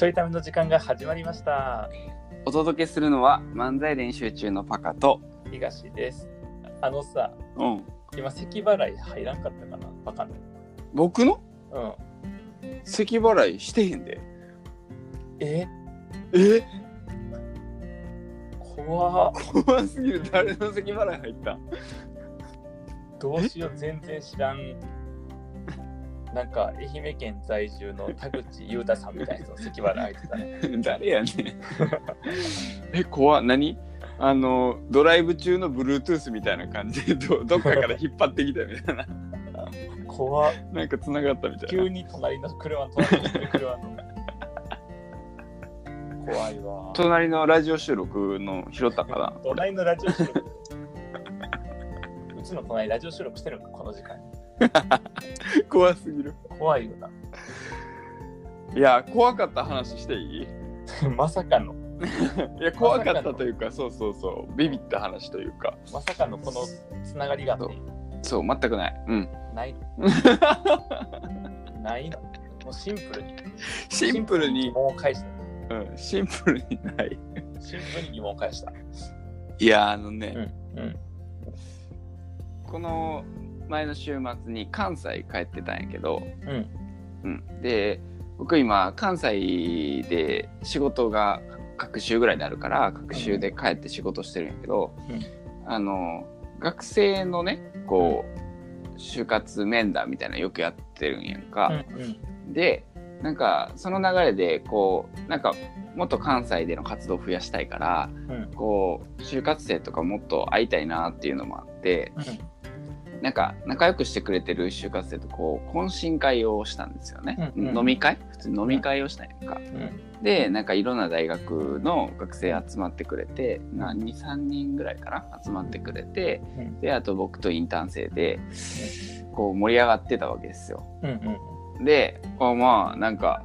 ちょいための時間が始まりました。お届けするのは漫才練習中のパカと、東です。あのさ、うん、今、咳払い入らんかったかな？バカの。僕の？うん。咳払いしてへんで。え？え？怖っ怖すぎる。誰の咳払い入った？どうしよう、全然知らん。なんか、愛媛県在住の田口裕太さんみたいな人の咳払い入ってたね。誰やねん。え、怖っ何？あの、ドライブ中の Bluetooth みたいな感じで どどっかから引っ張ってきたみたいな。怖っなんか繋がったみたい急に隣の車、隣の車の。怖いわな。。隣のラジオ収録の拾ったかな隣のラジオ収録。うちの隣ラジオ収録してるのか、この時間に。怖すぎる。怖いよな。いや、怖かった話していい？まさかの、いや、怖かったというか、そうそうそう、ビビった話というか、まさかのこのつながりがあってそう、全くない。うん。ないないの？もうシンプルに。シンプルに疑、問を返した。うん、シンプルにない。シンプルに疑問を返した。いや、あのね、うん。うん。この前の週末に関西帰ってたんやけど、うん。うん、で、僕今、関西で仕事が各週ぐらいであるから、各週で帰って仕事してるんやけど、うんあの、学生のね、こう、就活面談みたいなのよくやってるんやんか。うん。でなんかその流れでこうなんかもっと関西での活動を増やしたいからうん。こう就活生とかもっと会いたいなっていうのもあってなんか仲良くしてくれてる就活生とこう懇親会をしたんですよね、うんうん飲み会？普通に飲み会をしたんやんか、うん。でなんかいろんな大学の学生集まってくれて23人ぐらいかな？集まってくれてうん。であと僕とインターン生でこう盛り上がってたわけですようん。うん。で、まあなんか、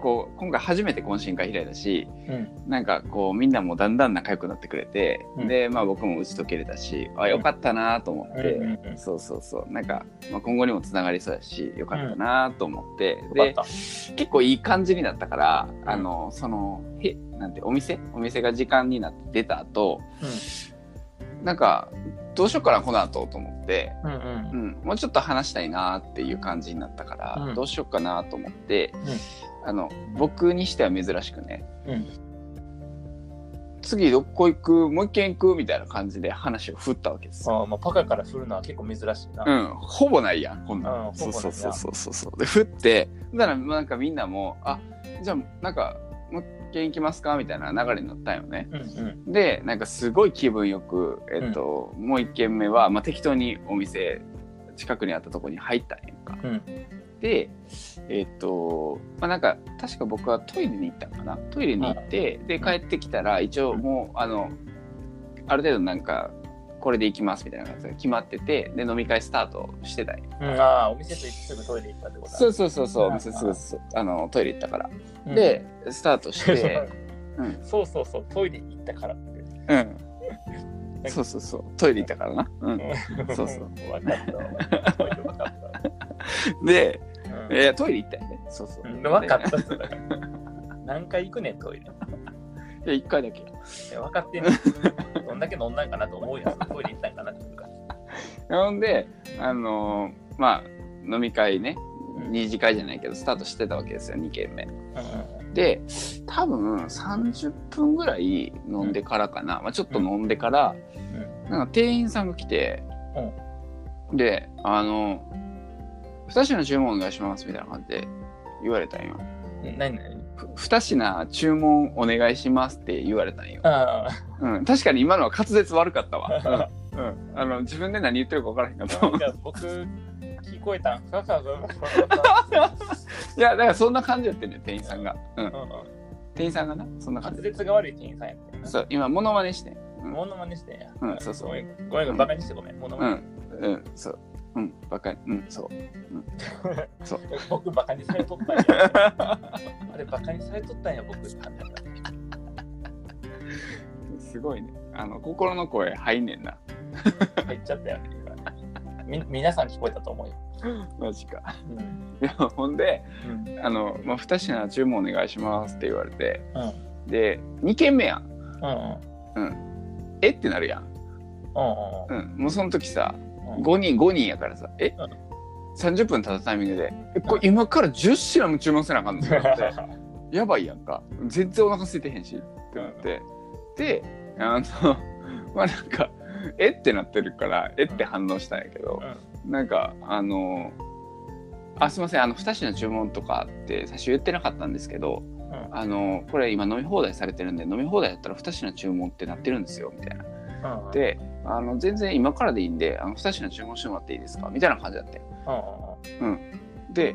こう今回初めて懇親会開いたし、うん。なんかこうみんなもだんだん仲良くなってくれて、うん。で、まあ僕も打ち解けれたし、あ、よかったなと思って、うんうんうん。そうそうそう、なんか、まあ、今後にもつながりそうやし、よかったなと思って、よで、結構いい感じになったから、ん。あの、その、へ、なんて、お店？お店が時間になって出た後、なんか、どうしようかな、この後と思って、た。うん。うん。うん、もうちょっと話したいなっていう感じになったから、うん。どうしようかなと思って、あの僕にしては珍しくねうん。次どこ行く？もう一軒行く？みたいな感じで話を振ったわけですよ。ああ、まあ、パカから振るのは結構珍しいな。うん、ほぼないやんこんなうんんそうそうそうそうそうそうで振ってだからなんかみんなもあじゃあなんかもう一軒行きますか？みたいな流れになったんよねうん。うん。でなんかすごい気分よく、えっともう一軒目は、まあ、適当にお店近くにあったとこに入ったんやんかうん。でえっ、とまあなんか確か僕はトイレに行ったのかな。トイレに行って、で帰ってきたら一応もうあのある程度なんかこれで行きますみたいな感じが決まっててで飲み会スタートしてたんよ。うん。ああ、お店とすぐトイレ行ったってことだ。そうそうそうそううん。お店すぐすあのトイレ行ったから、うん。でスタートして う。ん。そうそうそう、トイレ行ったからって。うん。そうそうそうトイレ行ったからな。うん。そうそう。分かった。分かった。でうん。いやトイレ行ったよね。そうそう、うん分かっでた。っすだから。何回行くねん、トイレ。いや一回だけ。いや分かってんねん。どんだけ飲んだんかなと思うやん。トイレ行ったんかなって言うか。ら。ほんで、あのーまあ、飲み会ね、うん。二次会じゃないけど、スタートしてたわけですよ、2軒目。うんで、多分30分ぐらい飲んでからかな、まあ、ちょっと飲んでから、なんか店員さんが来て、で、あの、2品注文お願いしますみたいな感じで言われたんよ。うん。何何？ふ2品注文お願いしますって言われたんよ。あうん、確かに今のは滑舌悪かったわ。うん、うんあの自分で何言ってるか分からへんかった僕、聞こえたん？いや、だからそんな感じやってんねん、店員さんが。うん。うんうん店員さんがな、そんな感滑じ。舌が悪い店員さんやって。そう、今、モノマネして。モノマネしてんや。うんそうそうごめん、ごめんバカにしてごめん。モノマネ。うん。うん、そう。うん、バカに。うん、そう。そう。僕、バカにされとったんや。あれ、バカにされとったんや、僕。すごいね。あの、心の声入んねんな。入っちゃったよ。み皆さん聞こえたと思うよ。マジか。うん。いやほんで、うん。あの、まあ、2品注文お願いしますって言われて、うん。で、2軒目やん。うん。うん。えってなるやん。うん。うん。もうその時さ、うん。5人、5人やからさ、え、うん。30分経ったタイミングで、え、これ今から10品も注文せなあかんの？ってなって、やばいやんか。全然お腹空いてへんし、ってなって。で、あの、まあなんか、え？ってなってるから、え？って反応したんやけど、なんか、あの、あ、すいません、あの、2品注文とかって最初言ってなかったんですけど、うん。あの、これ今飲み放題されてるんで、飲み放題だったら2品注文ってなってるんですよ、みたいな。うん。で、あの、全然今からでいいんで、あの、2品注文してもらっていいですか？みたいな感じだったよ。うん。で、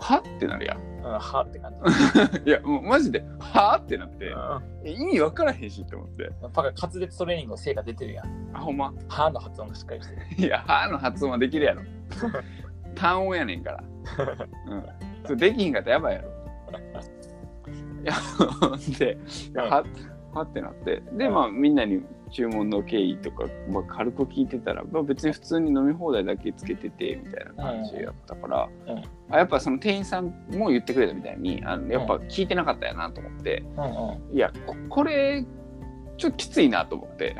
は？ってなるやん。うん。はって感じ。いや、もうマジで、は？ってなって、意味わからへんしって思って。ん。パカ滑舌トレーニングの成果出てるやん。あ、ほんま？はの発音がしっかりしてる。いや、はの発音はできるやろ。単音やねんから。うん。それできひんかったらやばいやろ。いや、で、いやは、は？ってなって。で、まあ、みんなに注文の経緯とか、まあ、軽く聞いてたら、まあ、別に普通に飲み放題だけつけてて、みたいな感じやったから、うん。あやっぱその店員さんも言ってくれたみたいに、あのやっぱ聞いてなかったやなと思って、うんうん。いや、ここれ、ちょっときついなと思って、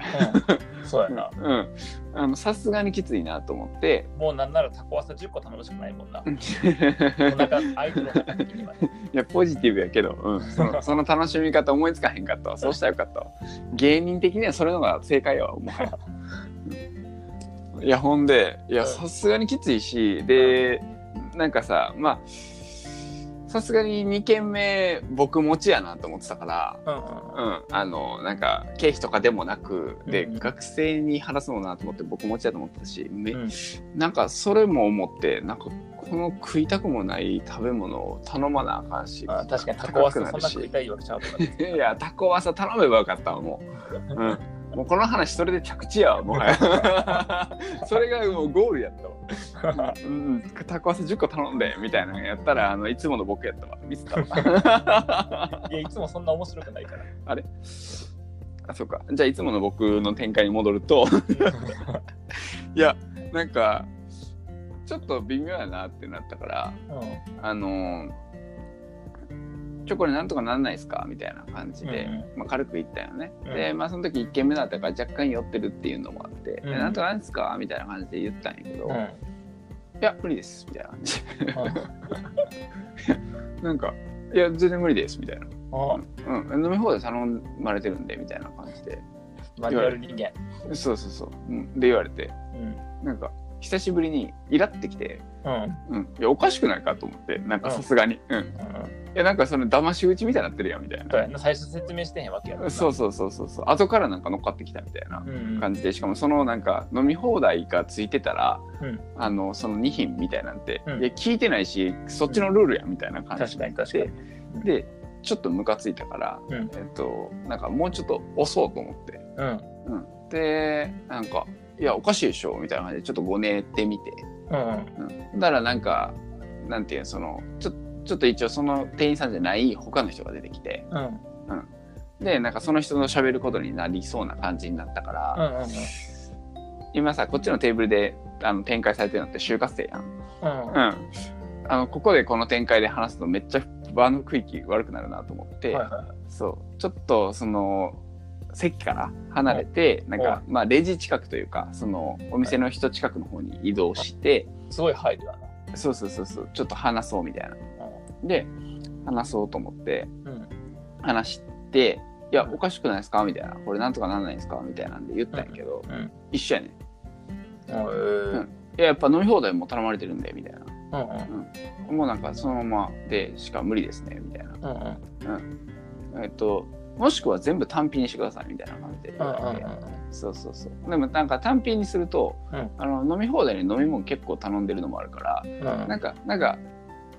うん。そうやな。うん。あの、さすがにきついなと思って、もうなんならタコワサ10個頼むしかないもんな。いお腹、相手のお腹的にはね。や、ポジティブやけど、うん、そのその楽しみ方思いつかへんかったわ。そうしたらよかったわ。芸人的にはそれのが正解やわ、もはや。うんいや、ほんで、いや、うんさすがにきついし、で、なんかさ、まあ、さすがに2軒目僕持ちやなと思ってたから、うんうん。うん、あのなんか経費とかでもなくで、うん。学生に話すのなと思って僕持ちだと思ってたしめ、うん。なんかそれも思ってなんかこの食いたくもない食べ物を頼まなあかんしあ確かにタコワサそんないたいわけちゃうとかね。いやタコワサ頼めばよかったわもう、うん、もうこの話それで着地やわもはや。それがもうゴールやったわ、うん、タコワサ10個頼んでみたいなのやったらあのいつもの僕やったわ。ミスったわいや、いつもそんな面白くないから。あれ？あ、そうか。じゃあ、いつもの僕の展開に戻ると、いや、なんか、ちょっと微妙やなってなったから、うん。あのーちょ、これなんとかなんないですか？みたいな感じで、うんまあ、軽く言ったよね。うんで、まあ、その時1軒目だったから若干酔ってるっていうのもあって、うんえなんとかなんですか？みたいな感じで言ったんやけど、いうん。や、無理です。みたいな感じで。なんか、いや、全然無理です。みたいな。うん。うん、飲み放題頼まれてるんで、みたいな感じで。マニュアル人間。そうそうそう。うん、で言われて、うん。なんか、久しぶりにイラってきて、うん。うん、いや、おかしくないかと思って、なんかさすがに。うん。いうん。や、なんかその騙し討ちみたいになってるやん、みたいな。な最初説明してへんわけやからな。そうそうそうそうそう。後からなんか乗っかってきたみたいなうん。感じで、しかもそのなんか飲み放題がついてたら、うんあの、その2品みたいなんて、うんいや、聞いてないし、そっちのルールや、みたいな感じ確かに確かに。で、ちょっとムカついたから、うんえっと、なんかもうちょっと押そうと思って、うん。うん。で、なんか、いや、おかしいでしょみたいな感じで、ちょっとごねってみて。うん。うん。だからなんか、なんていうのその、ちょちょっと一応その店員さんじゃない他の人が出てきて、うん。で、なんかその人の喋ることになりそうな感じになったから、うん。うん。今さ、こっちのテーブルであの展開されてるのって就活生やん。うん。うん。あの、ここでこの展開で話すとめっちゃ場の区域悪くなるなと思って、はいはい。そう、ちょっとその、席から離れて、なんか、まあ、レジ近くというか、その、お店の人近くの方に移動して、すごい配慮やな。そうそうそうそう、ちょっと話そうみたいな。で、話そうと思って、うん。話して、いや、おかしくないですか？みたいな。これなんとかなんないですか？みたいなんで言ったんやけど、うん。一緒やねん。いうん。や、やっぱ飲み放題も頼まれてるんで、みたいな。うん。もうなんかそのままでしか無理ですね、みたいな。うん。えっと、もしくは全部単品にしてください、みたいな感じで。そうそうそう。でもなんか単品にすると、うんあの飲み放題に飲み物結構頼んでるのもあるから、うん。なんか、なんか、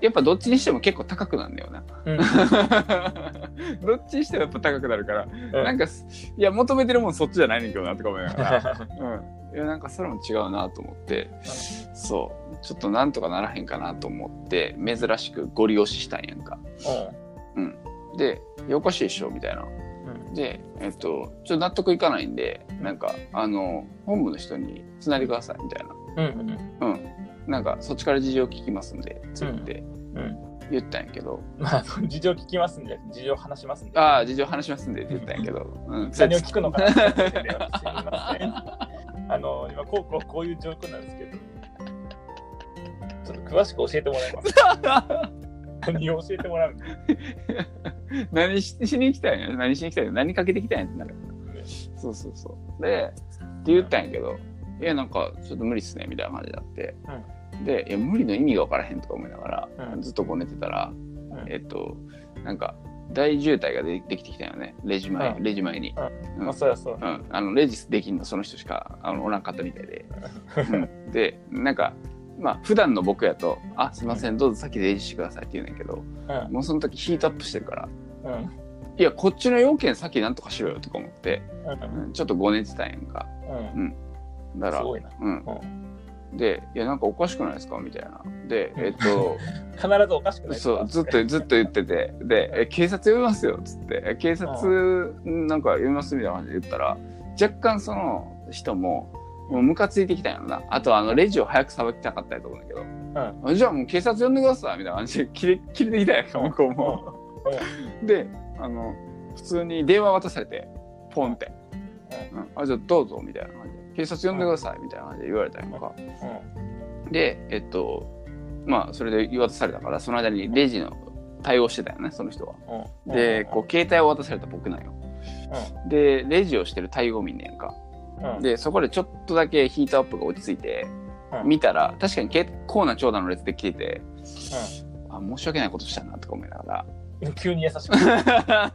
やっぱどっちにしても結構高くなるんだよな。うん。どっちにしてもやっぱ高くなるから、うんなんかす、いや、求めてるもんそっちじゃないねんけどなとか思いながら、うん。いや、なんかそれも違うなと思って、そう、ちょっとなんとかならへんかなと思って、珍しくゴリ押ししたんやんか。で、いやおかしいでしょみたいな。うん。で、えっと、ちょっと納得いかないんで、なんか、あの、本部の人につないでください、みたいな。ううんうんうん。なんか、そっちから事情聞きますんで、つってうん。言ったんやけど、まあ、事情聞きますんで、事情話しますんで。ああ、事情話しますんでって言ったんやけど、うん。何を聞くのかなって思って。あの、今、こうこうこういう状況なんですけど、ちょっと詳しく教えてもらいます。何を教えてもらう 何ししに来たんや？何しに来たんや？何かけてきたんやってなる。そうそうそう。で、って言ったんやけど、いや、なんか、ちょっと無理っすね、みたいな感じになって。で、いや、無理の意味が分からへんとか思いながら、うん。ずっとこう寝てたら、ん。えっと、なんか、大渋滞がでできてきたよね、レジ前、うん。レジ前に。うん。まあ、そうやそう。うん、あのレジスできんのその人しかあのおらんかったみたいで、うん、でなんかまあ普段の僕やと「あすいませんどうぞ先レジしてください」って言うんだけどうん。もうその時ヒートアップしてるからうん「いやこっちの要件先なんとかしろよ」とか思って、うん。うん、ちょっとごねてたんやんか。うん。だからすごいな。うん。で「いやなんかおかしくないですか?」みたいな。でえっと 必ずおかしくないですか？そうずっとずっと言ってて。でえ「警察呼びますよ」っつって。え「警察なんか呼びます」みたいな感じで言ったら若干その人ももうムカついてきたんやろな。あとあのレジを早くさばきたかったやと思うんだけど、あじゃあもう警察呼んでくださいみたいな感じで。切れ切れてきたやんか向こうも。であの普通に電話渡されてポンって「うん、あじゃあどうぞ」みたいな感じで「警察呼んでください」みたいな感じで言われたやんか。でえっとまあそれで言い渡されたからその間にレジの対応してたよねその人は。うん。でこう携帯を渡された僕なんよ。でレジをしてる対応見んねんか。うん。でそこでちょっとだけヒートアップが落ち着いてうん。見たら確かに結構な長蛇の列で来ててあ申し訳ないことしたなとか思いながうん急に優しく。なっら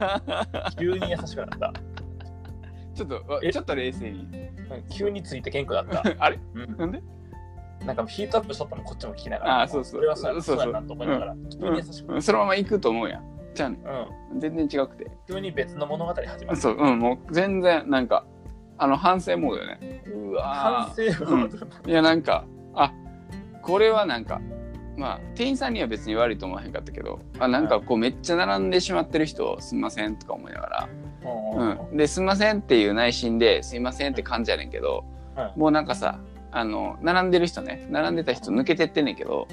た。急に優しくなった。ちょっとえ？ちょっと冷静に。うん。急についてけんくなった。あれ？うん。なんで？なんかヒートアップしとったのこっちも聞きながら。あそうそう。これはそうやそうそう。そうやなと思いながら。急に優しくそのまま行くと思うやん。じゃあ。うん。全然違くて。急に別の物語始まる。そう。うん。もう全然なんかあの反省モードよね。う反わ省モード。ーいやなんかあこれはなんかまあ店員さんには別に悪いと思わへんかったけどあなんかこうめっちゃ並んでしまってる人すんませんとか思いながら。うん。うん、ですんませんっていう内心ですいませんって感じやねんけど、うもうなんかさあの並んでる人ね並んでた人抜けてってんねんけど、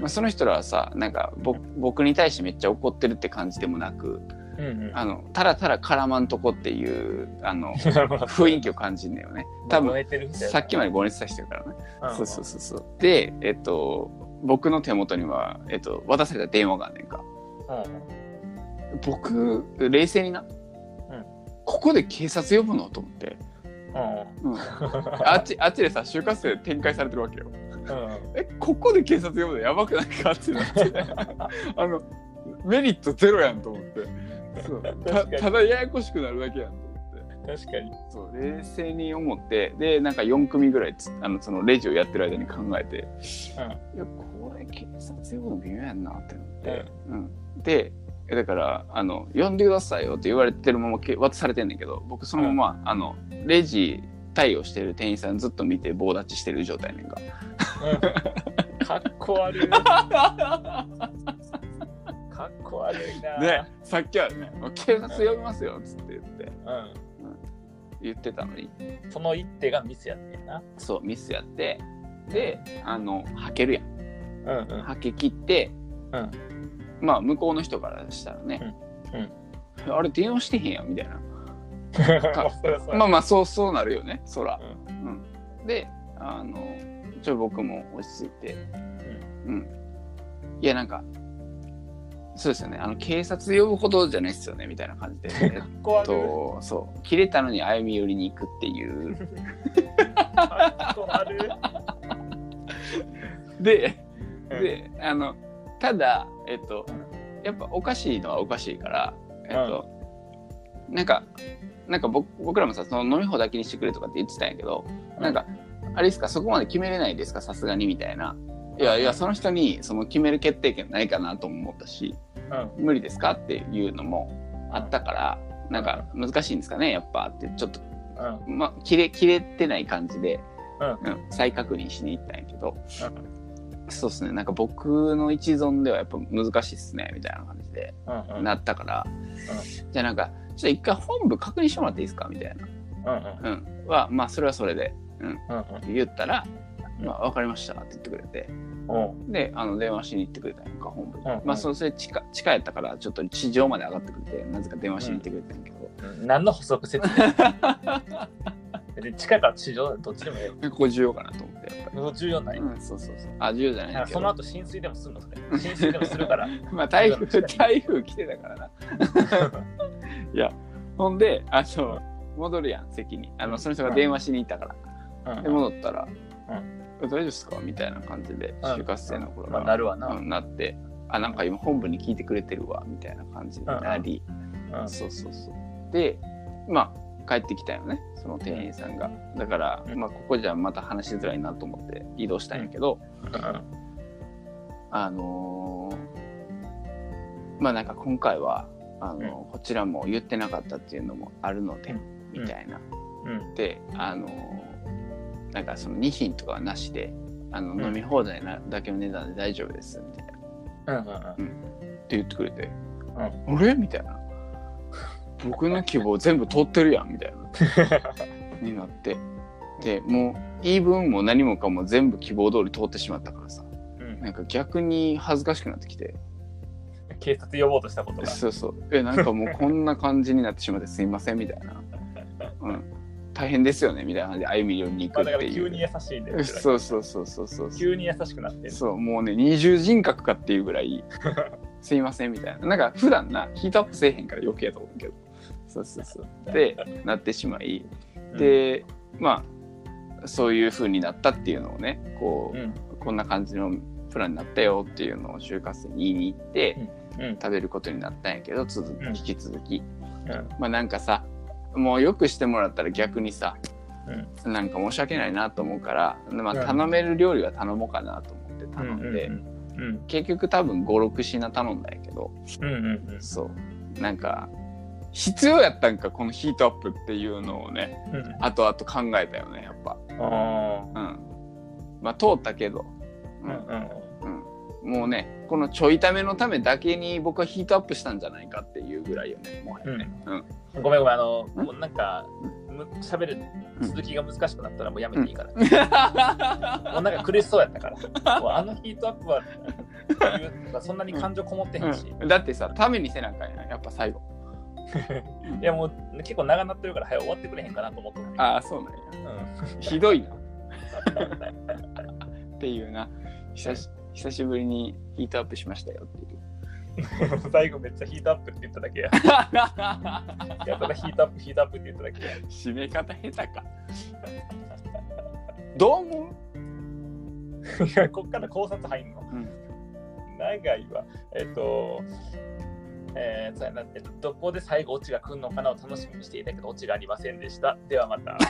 まあ、その人らはさなんかぼ僕に対してめっちゃ怒ってるって感じでもなくうんうん。あのただただ絡まんとこっていうあの 雰囲気を感じんねんよね。多分さっきまでご熱さしてるからね、うんそうそうそうそう。でえっと僕の手元には、えっと、渡された電話があんねんか。うん。僕冷静にな、ん。ここで警察呼ぶの？と思って、うん。うん、あっちあっちでさ就活生展開されてるわけよ。うん。えここで警察呼ぶのやばくないか？ってなって。あのメリットゼロやんと思ってそう。たただややこしくなるだけやんと思って。確かに。そう冷静に思ってでなんか4組ぐらいつあのそのレジをやってる間に考えて、いやこれ警察呼ぶの微妙やんなって思って、うん。でえだからあの呼んでくださいよって言われてるままけ渡されてんねんけど僕そのまま、あのレジ対応してる店員さんずっと見て棒立ちしてる状態ねんか。うん。かっこ悪い。かっこ悪いな。でさっきはね「警察呼びますよ」っつって言って。う言ってたのに。ん。その一手がミスやってんな。そうミスやって。であのはけるやん。うんうん。はけ切って、うん。まあ向こうの人からしたらね、あれ電話してへんやんみたいな。まあまあまあそうそうなるよねそら、うん。うん、であのちょ僕も落ち着いて。うん、いやなんかそうですよね。あの警察呼ぶほどじゃないっすよねみたいな感じで、えかっとそう。切れたのに歩み寄りに行くっていう。でうん。であのただえっとやっぱおかしいのはおかしいからえっと、なんかなんか僕僕らもさその飲み放だけにしてくれとかって言ってたんやけど、なんかあれですかそこまで決めれないですかさすがにみたいな。いやいやその人にその決める決定権ないかなとも思ったし。うん無理ですか？っていうのもあったからなんか難しいんですかねやっぱって。ちょっとうん。ま切れ切れてない感じで、うん。うん。再確認しに行ったんやけど、そうですね。なんか僕の一存ではやっぱ難しいっすねみたいな感じでなったから、じゃあなんかちょっと一回本部確認してもらっていいですか？みたいな、うんはまあそれはそれで。うん。うん言ったらまあ、分かりましたって言ってくれて、うん。で、あの電話しに行ってくれたんやんか、本部に。まあ、そそれ地下、地下やったから、ちょっと地上まで上がってくれて、なぜか電話しに行ってくれたんやけど、うん何の補足説明？地下から地上どっちでもええよ。ここ重要かなと思って、やっ重要ない。り。うん、そうそうそう。あ、重要じゃない。その後浸水でもするのそれ。浸水でもするから。まあ、台風、台風来てたからな。いや、ほんで、あの、戻るやん、席に。あの、その人が電話しに行ったから。うんで、戻ったら、うえ大丈夫ですか？みたいな感じで、就活生の頃まあ、から、なるわな。うんなって、あ、なんか今本部に聞いてくれてるわ、みたいな感じになり、うん。そうそうそう。で、まあ、帰ってきたよね、その店員さんが。だから、うん。まあ、ここじゃまた話しづらいなと思って移動したんやけど、あのーまあなんか今回は、あのーこちらも言ってなかったっていうのもあるので、うん。みたいな。うん。で、あのーなんかその2品とかはなしで、あのうん飲み放題なだけの値段で大丈夫です、みたいな。っうん。うん。て言ってくれて、あれ？みたいな。僕の希望全部通ってるやん、みたいな。になって。で、もう言い分も何もかも全部希望通り通ってしまったからさ、うんなんか逆に恥ずかしくなってきて、警察呼ぼうとしたことが。そうそう。え、なんかもうこんな感じになってしまってすいませんみたいな。うん。大変ですよねみたいな感じで歩み寄りに行まあくっていう。急に優しいんだよ。そうそうそうそうそう。急に優しくなってる。そう、もうね、二重人格かっていうぐらい、すいませんみたいな。なんか普段な、ヒートアップせえへんから余計やと思うけど。そうそうそう。で、なってしまい、で、まあ、そういう風になったっていうのをね、こうん、う、こんな感じのプランになったよっていうのを就活生に言いに行って、うん。食べることになったんやけど続うん引き続き、うん。まあなんかさもうよくしてもらったら逆にさうん。なんか申し訳ないなと思うから、まあ、うん頼める料理は頼もうかなと思って頼んで、うん。結局多分56品頼んだんやけどうん。うん。うん。そうなんか必要やったんかこのヒートアップっていうのをねうん。後々考えたよねやっぱあうんまあ通ったけど、あ。うん。うん。うんもうねこのちょいためのためだけに僕はヒートアップしたんじゃないかっていうぐらいよねもはやね、うんごめんごめん、あの、もうなんか、む喋る続きが難しくなったらもうやめていいから。もうなんか苦しそうやったから。もうあのヒートアップは、そんなに感情こもってへんし。うんだってさためにせなあかんやんやっぱ最後 いやもう結構長なってるから早終わってくれへんかなと思ってた。ああそうなんやうひどいな っていうな久し久しぶりにヒートアップしましたよっていうん。最後めっちゃヒートアップって言っただけや。いやただヒートアップ、ヒートアップって言っただけや。締め方下手かどう思う、いやこっから考察入んの。うん、長いわ。えっと、えーなえっと、どこで最後オチが来るのかなを楽しみにしていたけど、オチがありませんでした。ではまた。